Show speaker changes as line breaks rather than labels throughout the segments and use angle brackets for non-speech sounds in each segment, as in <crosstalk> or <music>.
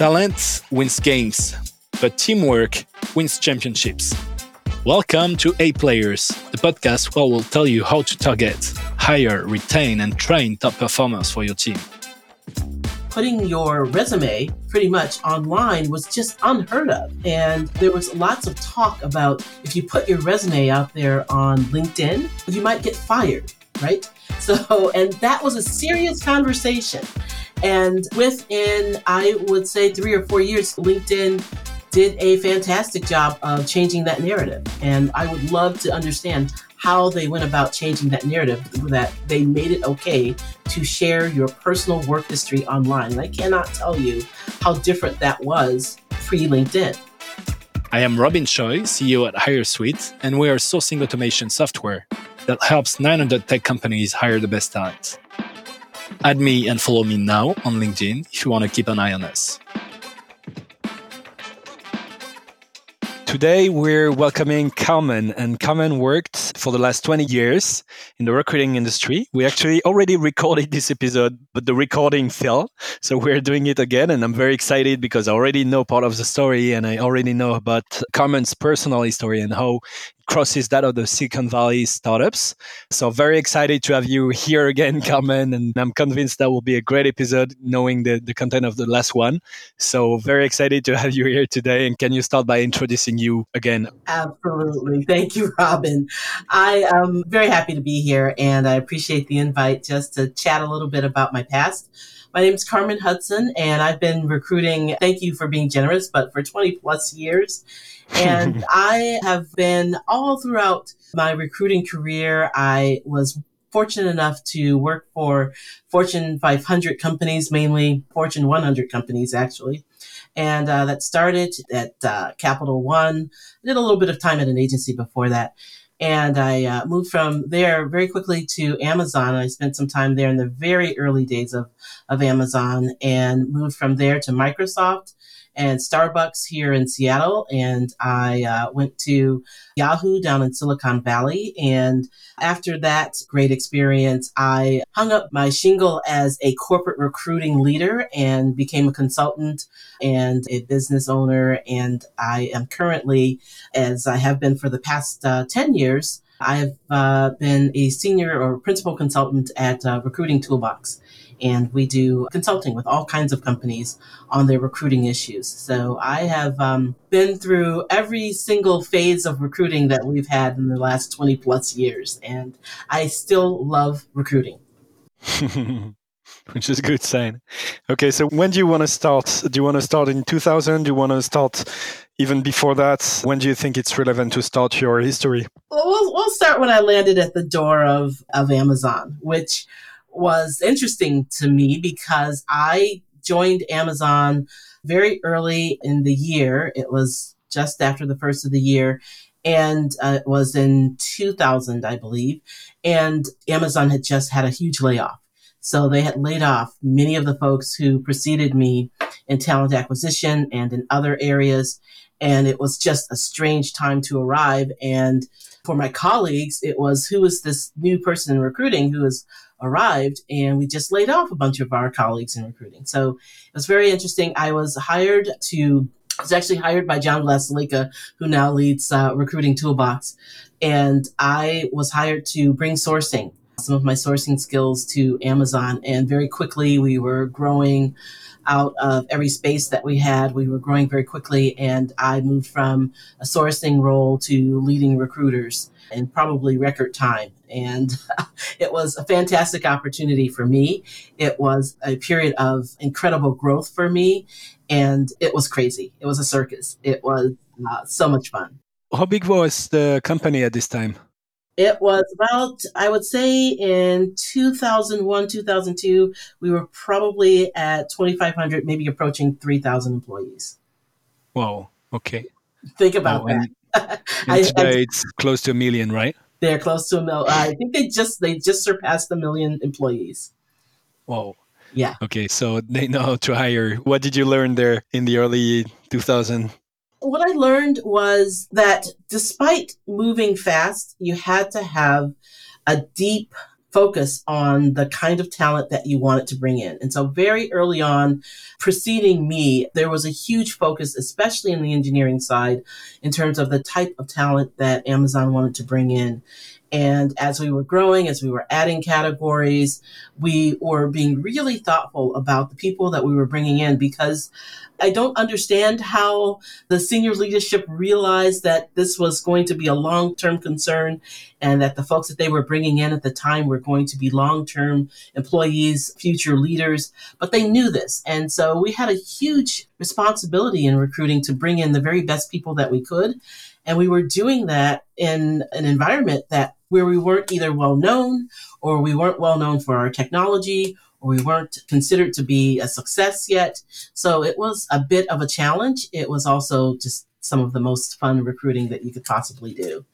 Talent wins games, but teamwork wins championships. Welcome to A Players, the podcast where we'll tell you how to target, hire, retain, and train top performers for your team.
Putting your resume pretty much online was just unheard of. And there was lots of talk about if you put your resume out there on LinkedIn, you might get fired, right? <laughs> So, and that was a serious conversation. And within, I would say, three or four years, LinkedIn did a fantastic job of changing that narrative. And I would love to understand how they went about changing that narrative, that they made it okay to share your personal work history online. And I cannot tell you how different that was pre LinkedIn.
I am Robin Choi, CEO at HireSweet, and we are sourcing automation software that helps 900 tech companies hire the best talent. Add me and follow me now on LinkedIn if you want to keep an eye on us. Today, we're welcoming Carmen, and Carmen worked for the last 20 years in the recruiting industry. We actually already recorded this episode, but the recording fell. So we're doing it again, and I'm very excited because I already know part of the story and I already know about Carmen's personal history and how crosses that of the Silicon Valley startups. So very excited to have you here again, Carmen, and I'm convinced that will be a great episode knowing the, the content of the last one. So very excited to have you here today. And can you start by introducing you again?
Absolutely. Thank you, Robin. I am very happy to be here and I appreciate the invite just to chat a little bit about my past. My name is Carmen Hudson, and I've been recruiting, thank you for being generous, but for 20 plus years. And <laughs> I have been all throughout my recruiting career. I was fortunate enough to work for Fortune 500 companies, mainly Fortune 100 companies, actually. And uh, that started at uh, Capital One. I did a little bit of time at an agency before that. And I uh, moved from there very quickly to Amazon. I spent some time there in the very early days of, of Amazon and moved from there to Microsoft and Starbucks here in Seattle. And I uh, went to Yahoo down in Silicon Valley. And after that great experience, I hung up my shingle as a corporate recruiting leader and became a consultant and a business owner. And I am currently, as I have been for the past uh, 10 years, I've uh, been a senior or principal consultant at uh, Recruiting Toolbox and we do consulting with all kinds of companies on their recruiting issues. So I have um, been through every single phase of recruiting that we've had in the last 20 plus years, and I still love recruiting. <laughs>
Which is a good sign. Okay, so when do you want to start? Do you want to start in 2000? Do you want to start even before that? When do you think it's relevant to start your history?
Well, we'll, we'll start when I landed at the door of, of Amazon, which was interesting to me because I joined Amazon very early in the year. It was just after the first of the year. And uh, it was in 2000, I believe. And Amazon had just had a huge layoff. So they had laid off many of the folks who preceded me in talent acquisition and in other areas. And it was just a strange time to arrive. And for my colleagues, it was who is this new person in recruiting who is arrived and we just laid off a bunch of our colleagues in recruiting. So it was very interesting. I was hired to, I was actually hired by John Vlastelica, who now leads uh, Recruiting Toolbox. And I was hired to bring sourcing, some of my sourcing skills to Amazon. And very quickly we were growing out of every space that we had. We were growing very quickly, and I moved from a sourcing role to leading recruiters in probably record time. And <laughs> it was a fantastic opportunity for me. It was a period of incredible growth for me, and it was crazy. It was a circus. It was uh, so much fun.
How big was the company at this time?
It was about, I would say, in 2001, 2002, we were probably at 2,500, maybe approaching 3,000 employees.
Wow. Okay.
Think about that. <laughs>
I, today it's close to a million, right?
They're close to a million. I think they just they just surpassed a million employees.
Whoa.
Yeah.
Okay, so they know how to hire. What did you learn there in the early 2000?
What I learned was that despite moving fast, you had to have a deep focus on the kind of talent that you wanted to bring in. And so very early on, preceding me, there was a huge focus, especially in the engineering side, in terms of the type of talent that Amazon wanted to bring in. And as we were growing, as we were adding categories, we were being really thoughtful about the people that we were bringing in because I don't understand how the senior leadership realized that this was going to be a long term concern and that the folks that they were bringing in at the time were going to be long term employees, future leaders. But they knew this. And so we had a huge responsibility in recruiting to bring in the very best people that we could. And we were doing that in an environment that where we weren't either well known or we weren't well known for our technology or we weren't considered to be a success yet. So it was a bit of a challenge. It was also just some of the most fun recruiting that you could possibly do.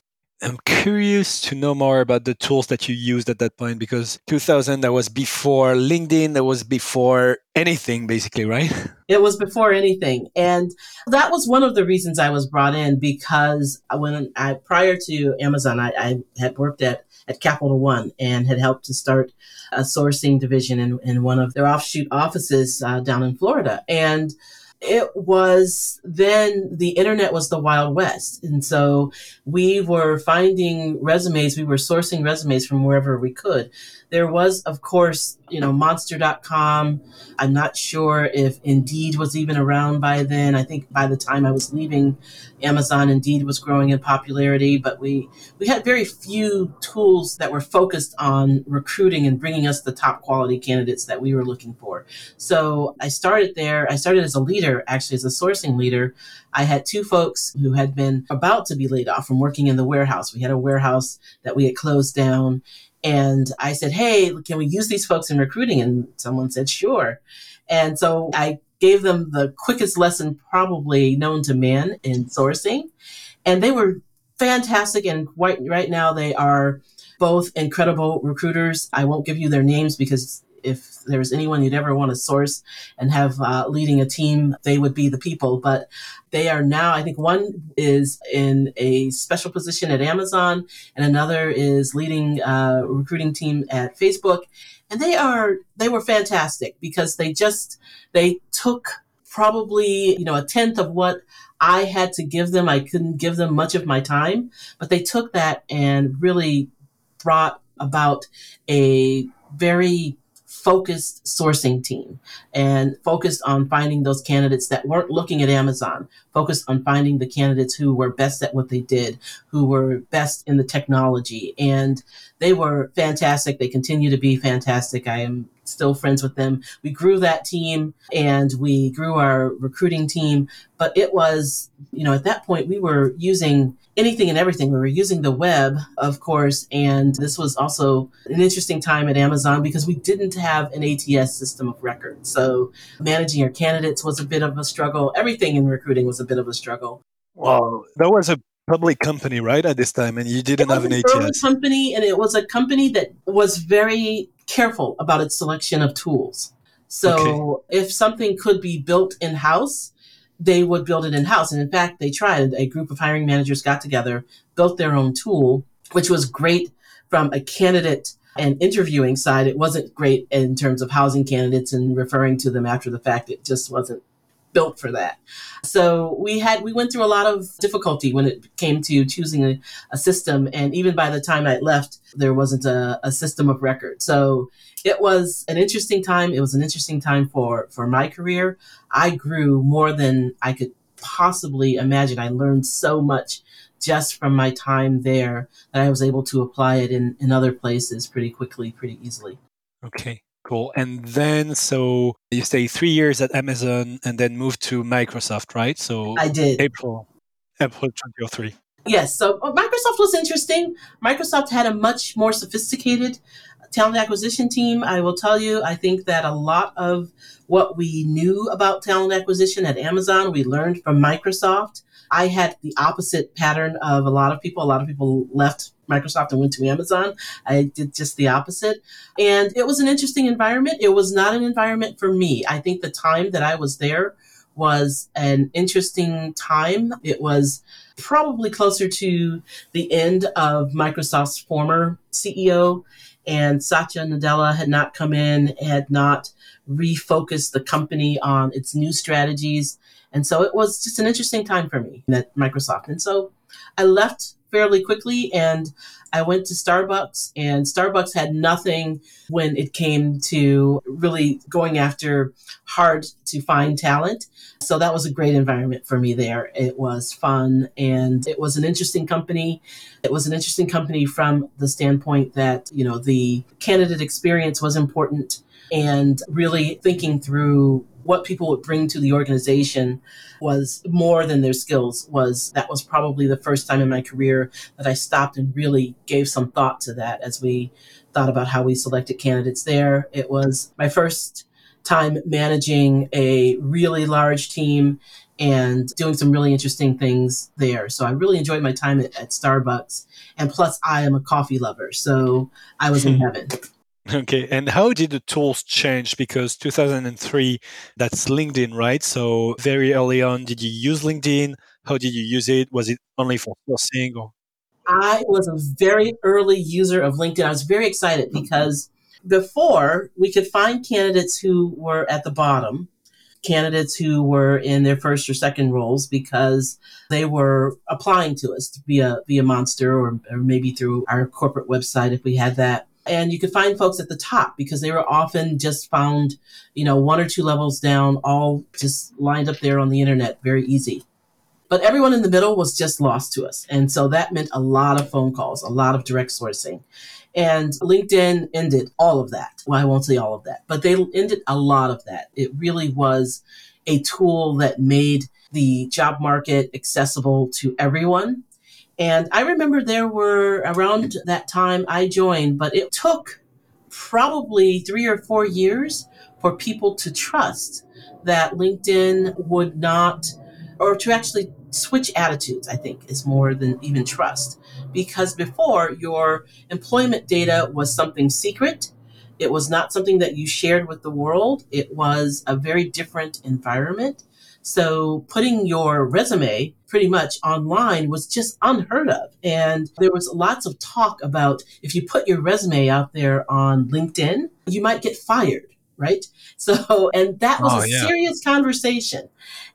I'm curious to know more about the tools that you used at that point because 2000 that was before LinkedIn, that was before anything basically, right? <laughs>
It was before anything. And that was one of the reasons I was brought in because when I prior to Amazon, I, I had worked at at Capital One and had helped to start a sourcing division in, in one of their offshoot offices uh, down in Florida. And it was then the internet was the wild west. And so we were finding resumes we were sourcing resumes from wherever we could there was of course you know monster.com i'm not sure if indeed was even around by then. I think by the time i was leaving amazon indeed was growing in popularity but we we had very few tools that were focused on recruiting and bringing us the top quality candidates that we were looking for. So i started there. I started as a leader actually as a sourcing leader. I had two folks who had been about to be laid off from working in the warehouse. We had a warehouse that we had closed down and I said, Hey, can we use these folks in recruiting? And someone said, Sure. And so I gave them the quickest lesson probably known to man in sourcing. And they were fantastic. And right, right now they are both incredible recruiters. I won't give you their names because if there's anyone you'd ever want to source and have uh, leading a team, they would be the people. But they are now, I think one is in a special position at Amazon, and another is leading a uh, recruiting team at Facebook. And they are, they were fantastic because they just, they took probably, you know, a tenth of what I had to give them. I couldn't give them much of my time, but they took that and really brought about a very focused sourcing team and focused on finding those candidates that weren't looking at Amazon, focused on finding the candidates who were best at what they did, who were best in the technology. And they were fantastic. They continue to be fantastic. I am still friends with them. We grew that team and we grew our recruiting team, but it was, you know, at that point we were using anything and everything. We were using the web, of course, and this was also an interesting time at Amazon because we didn't have an ATS system of record. So managing our candidates was a bit of a struggle. Everything in recruiting was a bit of a struggle.
Wow, that was a public company, right, at this time, and you didn't have an, an ATS
company, and it was a company that was very careful about its selection of tools. So okay. if something could be built in house, they would build it in house. And in fact, they tried. A group of hiring managers got together, built their own tool, which was great from a candidate and interviewing side. It wasn't great in terms of housing candidates and referring to them after the fact. It just wasn't built for that. So we had we went through a lot of difficulty when it came to choosing a, a system, and even by the time I left, there wasn't a, a system of record. So it was an interesting time. It was an interesting time for for my career. I grew more than I could possibly imagine. I learned so much just from my time there that I was able to apply it in, in other places pretty quickly, pretty easily.
Okay. Cool. And then, so you stay three years at Amazon and then moved to Microsoft, right? So
I did.
April, April 2003.
Yes. So uh, Microsoft was interesting. Microsoft had a much more sophisticated talent acquisition team. I will tell you, I think that a lot of what we knew about talent acquisition at Amazon, we learned from Microsoft. I had the opposite pattern of a lot of people. A lot of people left Microsoft and went to Amazon. I did just the opposite. And it was an interesting environment. It was not an environment for me. I think the time that I was there was an interesting time. It was probably closer to the end of Microsoft's former CEO, and Satya Nadella had not come in, had not refocused the company on its new strategies. And so it was just an interesting time for me at Microsoft. And so I left fairly quickly and I went to Starbucks, and Starbucks had nothing when it came to really going after hard to find talent. So that was a great environment for me there. It was fun and it was an interesting company. It was an interesting company from the standpoint that, you know, the candidate experience was important and really thinking through what people would bring to the organization was more than their skills was that was probably the first time in my career that I stopped and really gave some thought to that as we thought about how we selected candidates there. It was my first time managing a really large team and doing some really interesting things there. So I really enjoyed my time at, at Starbucks. And plus, I am a coffee lover. So I was in <laughs> heaven.
Okay, and how did the tools change? Because 2003, that's LinkedIn, right? So very early on, did you use LinkedIn? How did you use it? Was it only for sourcing or?
I was a very early user of LinkedIn. I was very excited because before we could find candidates who were at the bottom, candidates who were in their first or second roles because they were applying to us via via Monster or, or maybe through our corporate website if we had that and you could find folks at the top because they were often just found, you know, one or two levels down, all just lined up there on the internet, very easy. But everyone in the middle was just lost to us. And so that meant a lot of phone calls, a lot of direct sourcing. And LinkedIn ended all of that. Well, I won't say all of that, but they ended a lot of that. It really was a tool that made the job market accessible to everyone and I remember there were around that time I joined, but it took probably three or four years for people to trust that LinkedIn would not, or to actually switch attitudes, I think, is more than even trust. Because before, your employment data was something secret. It was not something that you shared with the world. It was a very different environment. So putting your resume pretty much online was just unheard of. And there was lots of talk about if you put your resume out there on LinkedIn, you might get fired. Right. <laughs> So, and that was oh, a yeah. serious conversation.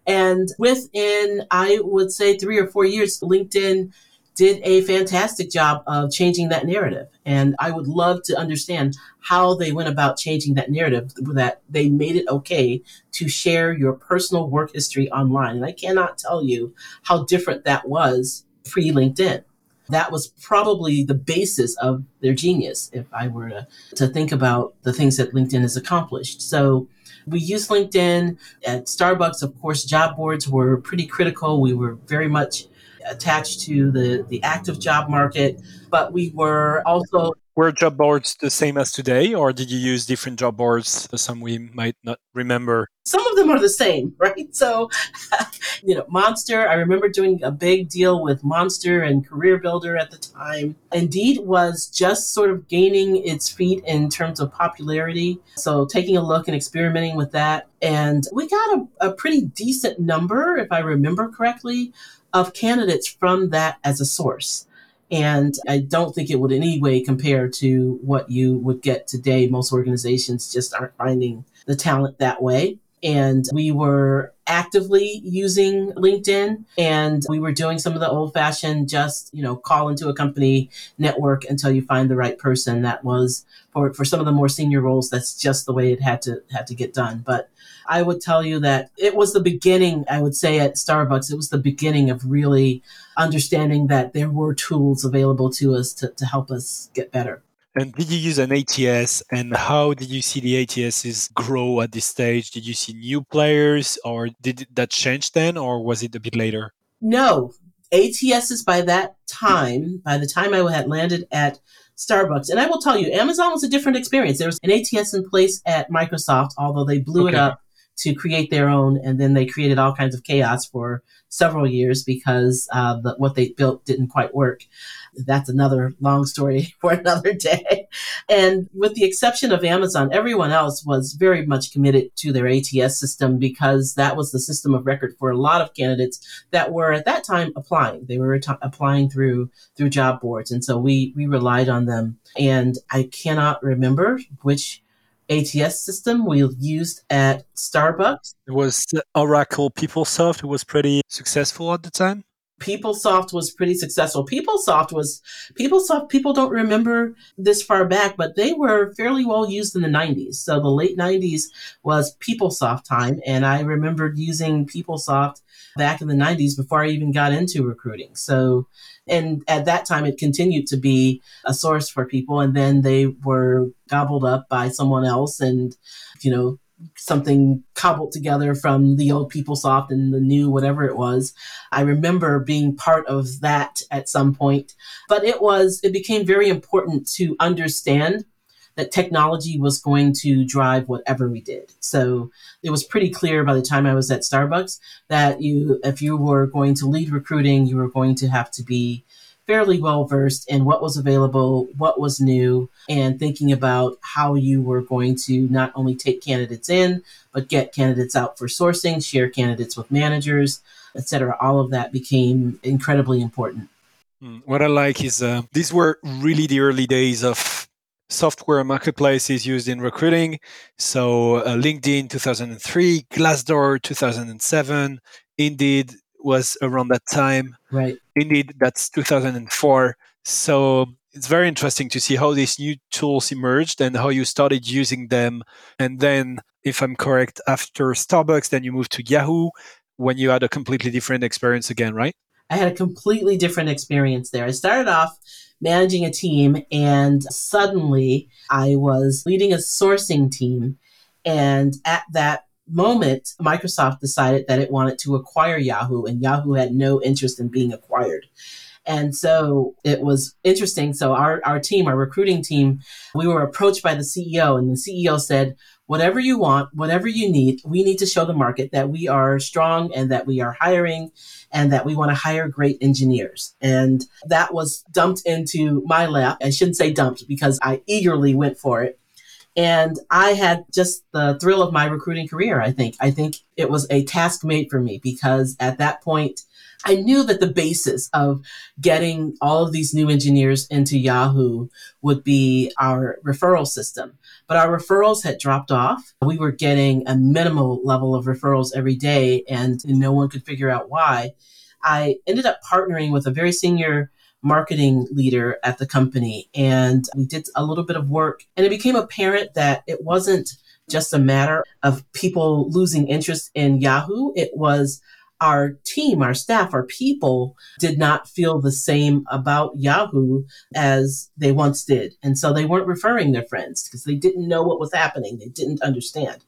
And within, I would say, three or four years, LinkedIn did a fantastic job of changing that narrative. And I would love to understand how they went about changing that narrative, that they made it okay to share your personal work history online. And I cannot tell you how different that was pre LinkedIn. That was probably the basis of their genius, if I were to, to think about the things that LinkedIn has accomplished. So, we use LinkedIn at Starbucks. Of course, job boards were pretty critical. We were very much attached to the, the active job market, but we were also.
Were job boards the same as today, or did you use different job boards? Some we might not remember.
Some of them are the same, <laughs> right? So, <laughs> you know, Monster, I remember doing a big deal with Monster and Career Builder at the time. Indeed was just sort of gaining its feet in terms of popularity. So, taking a look and experimenting with that. And we got a, a pretty decent number, if I remember correctly, of candidates from that as a source. And I don't think it would in any way compare to what you would get today. Most organizations just aren't finding the talent that way. And we were actively using LinkedIn and we were doing some of the old fashioned just, you know, call into a company network until you find the right person. That was for, for some of the more senior roles, that's just the way it had to had to get done. But I would tell you that it was the beginning, I would say at Starbucks, it was the beginning of really understanding that there were tools available to us to, to help us get better.
And did you use an ATS and how did you see the ATSs grow at this stage? Did you see new players or did that change then or was it a bit later?
No. ATSs by that time, by the time I had landed at Starbucks. And I will tell you, Amazon was a different experience. There was an ATS in place at Microsoft, although they blew okay. it up to create their own. And then they created all kinds of chaos for several years because uh, the, what they built didn't quite work. That's another long story <laughs> for another day. And with the exception of Amazon, everyone else was very much committed to their ATS system because that was the system of record for a lot of candidates that were at that time applying. They were applying through through job boards, and so we we relied on them. And I cannot remember which ATS system we used at Starbucks.
It was Oracle PeopleSoft. It was pretty successful at the time.
PeopleSoft was pretty successful. PeopleSoft was PeopleSoft. People don't remember this far back, but they were fairly well used in the '90s. So the late '90s was PeopleSoft time, and I remembered using PeopleSoft back in the '90s before I even got into recruiting. So, and at that time, it continued to be a source for people, and then they were gobbled up by someone else, and you know something cobbled together from the old PeopleSoft and the new whatever it was. I remember being part of that at some point, but it was it became very important to understand that technology was going to drive whatever we did. So it was pretty clear by the time I was at Starbucks that you if you were going to lead recruiting, you were going to have to be fairly well versed in what was available, what was new, and thinking about how you were going to not only take candidates in, but get candidates out for sourcing, share candidates with managers, etc. All of that became incredibly important.
Hmm. What I like is uh, these were really the early days of software marketplace is used in recruiting. So uh, LinkedIn 2003, Glassdoor 2007, Indeed was around that time.
Right.
Indeed, that's 2004. So it's very interesting to see how these new tools emerged and how you started using them. And then, if I'm correct, after Starbucks, then you moved to Yahoo when you had a completely different experience again, right?
I had a completely different experience there. I started off managing a team, and suddenly I was leading a sourcing team. And at that moment, Microsoft decided that it wanted to acquire Yahoo, and Yahoo had no interest in being acquired. And so it was interesting. So our, our team, our recruiting team, we were approached by the CEO, and the CEO said, whatever you want, whatever you need, we need to show the market that we are strong and that we are hiring and that we want to hire great engineers. And that was dumped into my lap. I shouldn't say dumped because I eagerly went for it. And I had just the thrill of my recruiting career, I think. I think it was a task made for me because at that point, I knew that the basis of getting all of these new engineers into Yahoo would be our referral system. But our referrals had dropped off. We were getting a minimal level of referrals every day, and no one could figure out why. I ended up partnering with a very senior marketing leader at the company. And we did a little bit of work, and it became apparent that it wasn't just a matter of people losing interest in Yahoo. It was our team, our staff, our people did not feel the same about Yahoo as they once did. And so they weren't referring their friends because they didn't know what was happening. They didn't understand.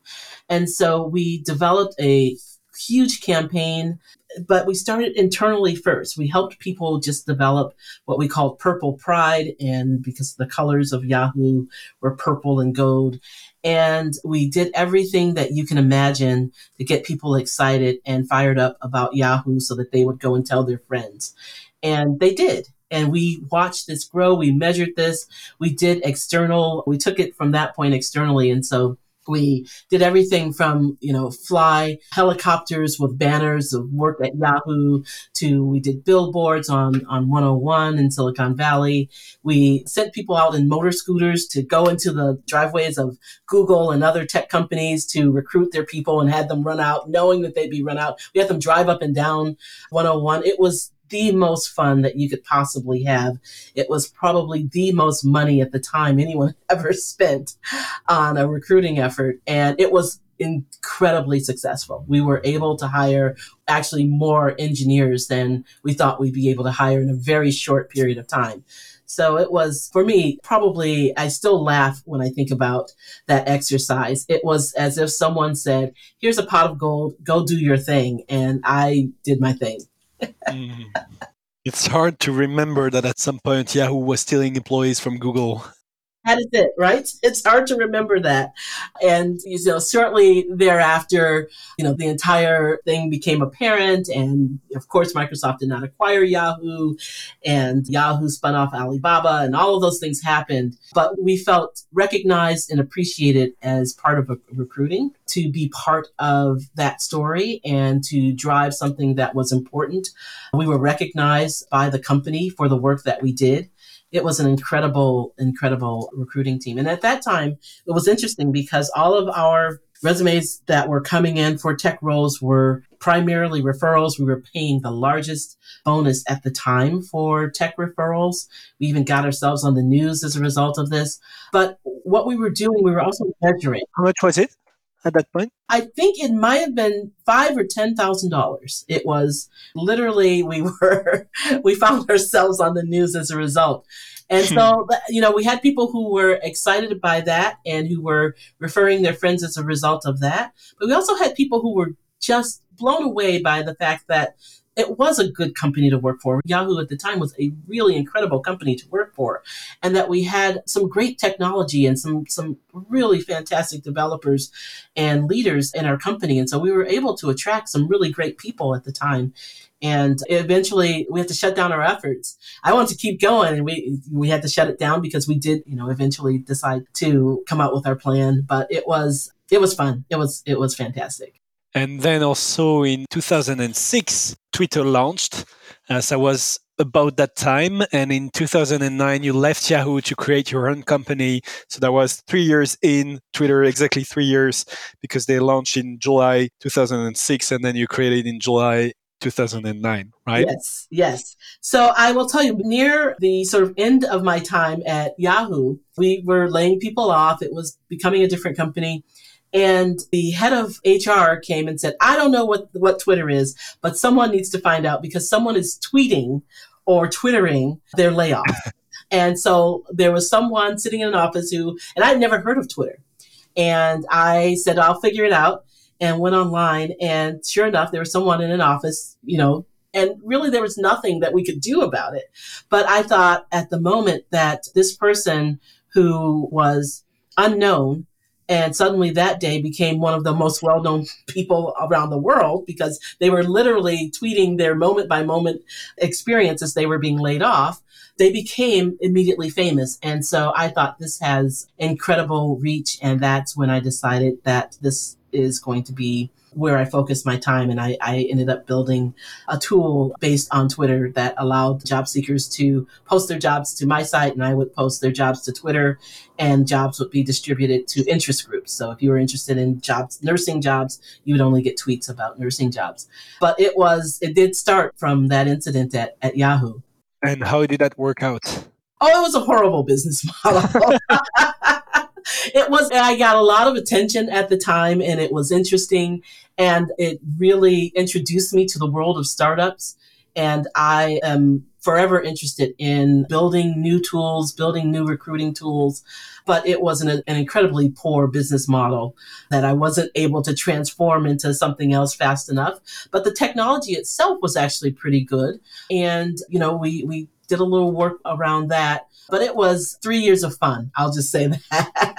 And so we developed a huge campaign but we started internally first. We helped people just develop what we called purple pride, and because the colors of Yahoo were purple and gold. And we did everything that you can imagine to get people excited and fired up about Yahoo so that they would go and tell their friends. And they did. And we watched this grow. We measured this. We did external, we took it from that point externally. And so we did everything from, you know, fly helicopters with banners of work at Yahoo to we did billboards on, on 101 in Silicon Valley. We sent people out in motor scooters to go into the driveways of Google and other tech companies to recruit their people and had them run out knowing that they'd be run out. We had them drive up and down 101. It was the most fun that you could possibly have. It was probably the most money at the time anyone <laughs> ever spent on a recruiting effort. And it was incredibly successful. We were able to hire actually more engineers than we thought we'd be able to hire in a very short period of time. So it was, for me, probably, I still laugh when I think about that exercise. It was as if someone said, Here's a pot of gold, go do your thing. And I did my thing <laughs>
It's hard to remember that at some point Yahoo was stealing employees from Google.
That is it, right? It's hard to remember that. And, you know, shortly thereafter, you know, the entire thing became apparent. And of course, Microsoft did not acquire Yahoo and Yahoo spun off Alibaba and all of those things happened. But we felt recognized and appreciated as part of recruiting to be part of that story and to drive something that was important. We were recognized by the company for the work that we did it was an incredible, incredible recruiting team. And at that time, it was interesting because all of our resumes that were coming in for tech roles were primarily referrals. We were paying the largest bonus at the time for tech referrals. We even got ourselves on the news as a result of this. But what we were doing, we were also measuring.
How much was it? At that point,
I think it might have been five or ten thousand dollars. It was literally we were <laughs> we found ourselves on the news as a result. And hmm. so, you know, we had people who were excited by that and who were referring their friends as a result of that. But we also had people who were just blown away by the fact that it was a good company to work for. Yahoo at the time was a really incredible company to work for, and that we had some great technology and some some really fantastic developers and leaders in our company. And so we were able to attract some really great people at the time. And eventually we had to shut down our efforts. I wanted to keep going and we we had to shut it down because we did, you know, eventually decide to come out with our plan. But it was it was fun. It was it was fantastic.
And then also in 2006, Twitter launched. Uh, so I was about that time. And in 2009, you left Yahoo to create your own company. So that was three years in Twitter, exactly three years, because they launched in July 2006, and then you created in July 2009, right?
Yes, yes. So I will tell you, near the sort of end of my time at Yahoo, we were laying people off. It was becoming a different company. And the head of HR came and said, I don't know what, what Twitter is, but someone needs to find out because someone is tweeting or twittering their layoff. <laughs> and so there was someone sitting in an office who, and I'd never heard of Twitter. And I said, I'll figure it out and went online. And sure enough, there was someone in an office, you know, and really there was nothing that we could do about it. But I thought at the moment that this person who was unknown and suddenly that day became one of the most well known people around the world because they were literally tweeting their moment by moment experience as they were being laid off. They became immediately famous. And so I thought this has incredible reach. And that's when I decided that this is going to be where I focused my time. And I, I ended up building a tool based on Twitter that allowed job seekers to post their jobs to my site, and I would post their jobs to Twitter, and jobs would be distributed to interest groups. So if you were interested in jobs, nursing jobs, you would only get tweets about nursing jobs. But it was, it did start from that incident at, at Yahoo.
And how did that work out?
Oh, it was a horrible business <laughs> model. <laughs> it was i got a lot of attention at the time and it was interesting and it really introduced me to the world of startups and i am forever interested in building new tools building new recruiting tools but it was an, an incredibly poor business model that i wasn't able to transform into something else fast enough but the technology itself was actually pretty good and you know we we did a little work around that but it was three years of fun. I'll just say <laughs> that.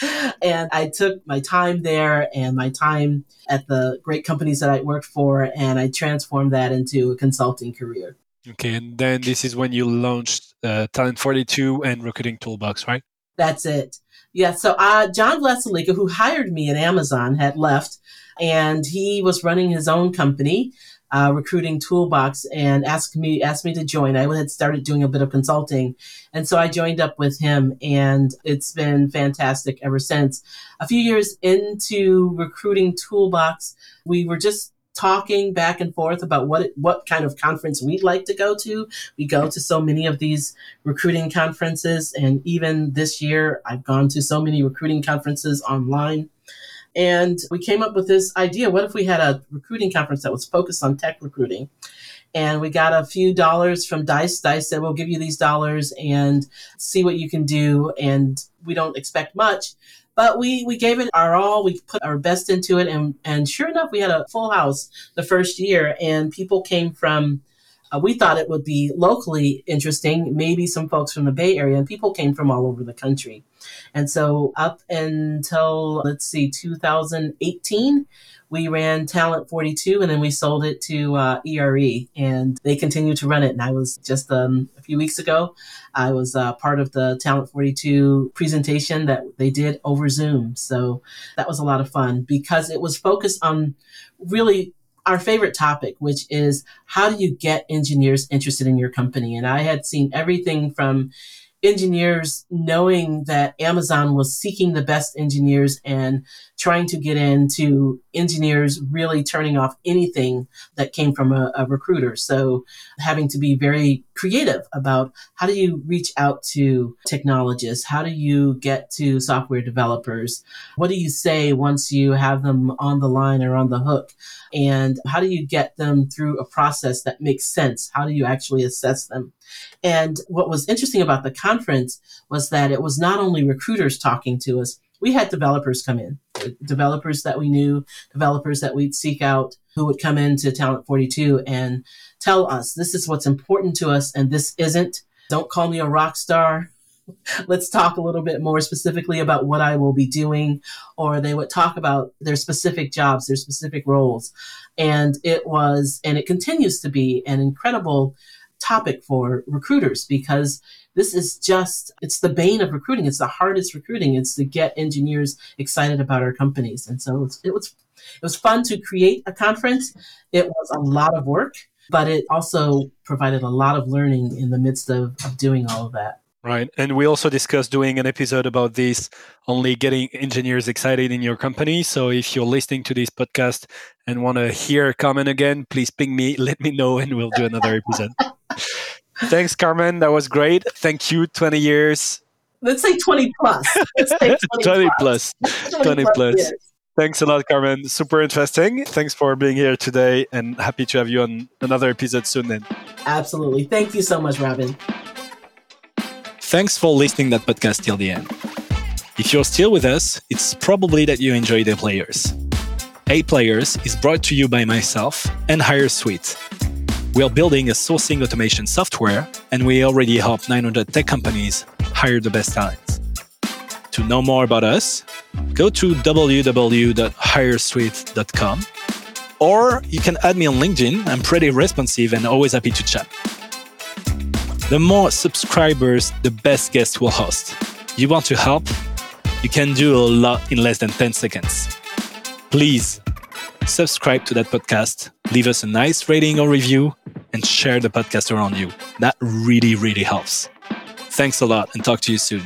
<laughs> and I took my time there and my time at the great companies that I worked for, and I transformed that into a consulting career.
Okay, and then this is when you launched uh, Talent 42 and Recruiting Toolbox, right?
That's it. Yeah. So uh, John Vlastelica, who hired me at Amazon, had left, and he was running his own company uh, recruiting toolbox and asked me asked me to join. I had started doing a bit of consulting, and so I joined up with him, and it's been fantastic ever since. A few years into recruiting toolbox, we were just talking back and forth about what what kind of conference we'd like to go to. We go to so many of these recruiting conferences, and even this year, I've gone to so many recruiting conferences online. And we came up with this idea what if we had a recruiting conference that was focused on tech recruiting? And we got a few dollars from Dice. Dice said, We'll give you these dollars and see what you can do. And we don't expect much. But we, we gave it our all. We put our best into it. And, and sure enough, we had a full house the first year. And people came from uh, we thought it would be locally interesting, maybe some folks from the Bay Area, and people came from all over the country. And so, up until let's see, 2018, we ran Talent 42 and then we sold it to uh, ERE and they continue to run it. And I was just um, a few weeks ago, I was uh, part of the Talent 42 presentation that they did over Zoom. So that was a lot of fun because it was focused on really our favorite topic, which is how do you get engineers interested in your company? And I had seen everything from engineers knowing that Amazon was seeking the best engineers and trying to get into engineers really turning off anything that came from a, a, recruiter. So having to be very creative about how do you reach out to technologists? How do you get to software developers? What do you say once you have them on the line or on the hook? And how do you get them through a process that makes sense? How do you actually assess them? And what was interesting about the conference was that it was not only recruiters talking to us, we had developers come in, developers that we knew, developers that we'd seek out who would come into Talent 42 and tell us this is what's important to us and this isn't. Don't call me a rock star. <laughs> Let's talk a little bit more specifically about what I will be doing. Or they would talk about their specific jobs, their specific roles. And it was, and it continues to be an incredible topic for recruiters because this is just it's the bane of recruiting it's the hardest recruiting it's to get engineers excited about our companies and so it was it was fun to create a conference it was a lot of work but it also provided a lot of learning in the midst of, of doing all of that
Right. And we also discussed doing an episode about this, only getting engineers excited in your company. So if you're listening to this podcast and want to hear comment again, please ping me, <laughs> let me know, and we'll do another episode. <laughs> Thanks, Carmen. That was great. Thank you. 20 years.
Let's say 20 plus. Let's say
20, 20 plus. <laughs> 20, 20 plus. plus. Thanks a lot, Carmen. Super interesting. Thanks for being here today and happy to have you on another episode soon then.
Absolutely. Thank you so much, Robin.
Thanks for listening that podcast till the end. If you're still with us, it's probably that you enjoy the players. A Players is brought to you by myself and HireSweet we are building a sourcing automation software, and we already help 900 tech companies hire the best talent. To know more about us, go to www.hiresweet.com or you can add me on LinkedIn. I'm pretty responsive and always happy to chat. The more subscribers, the best guest will host. You want to help? You can do a lot in less than 10 seconds. Please subscribe to that podcast, leave us a nice rating or review, and share the podcast around you. That really, really helps. Thanks a lot and talk to you soon.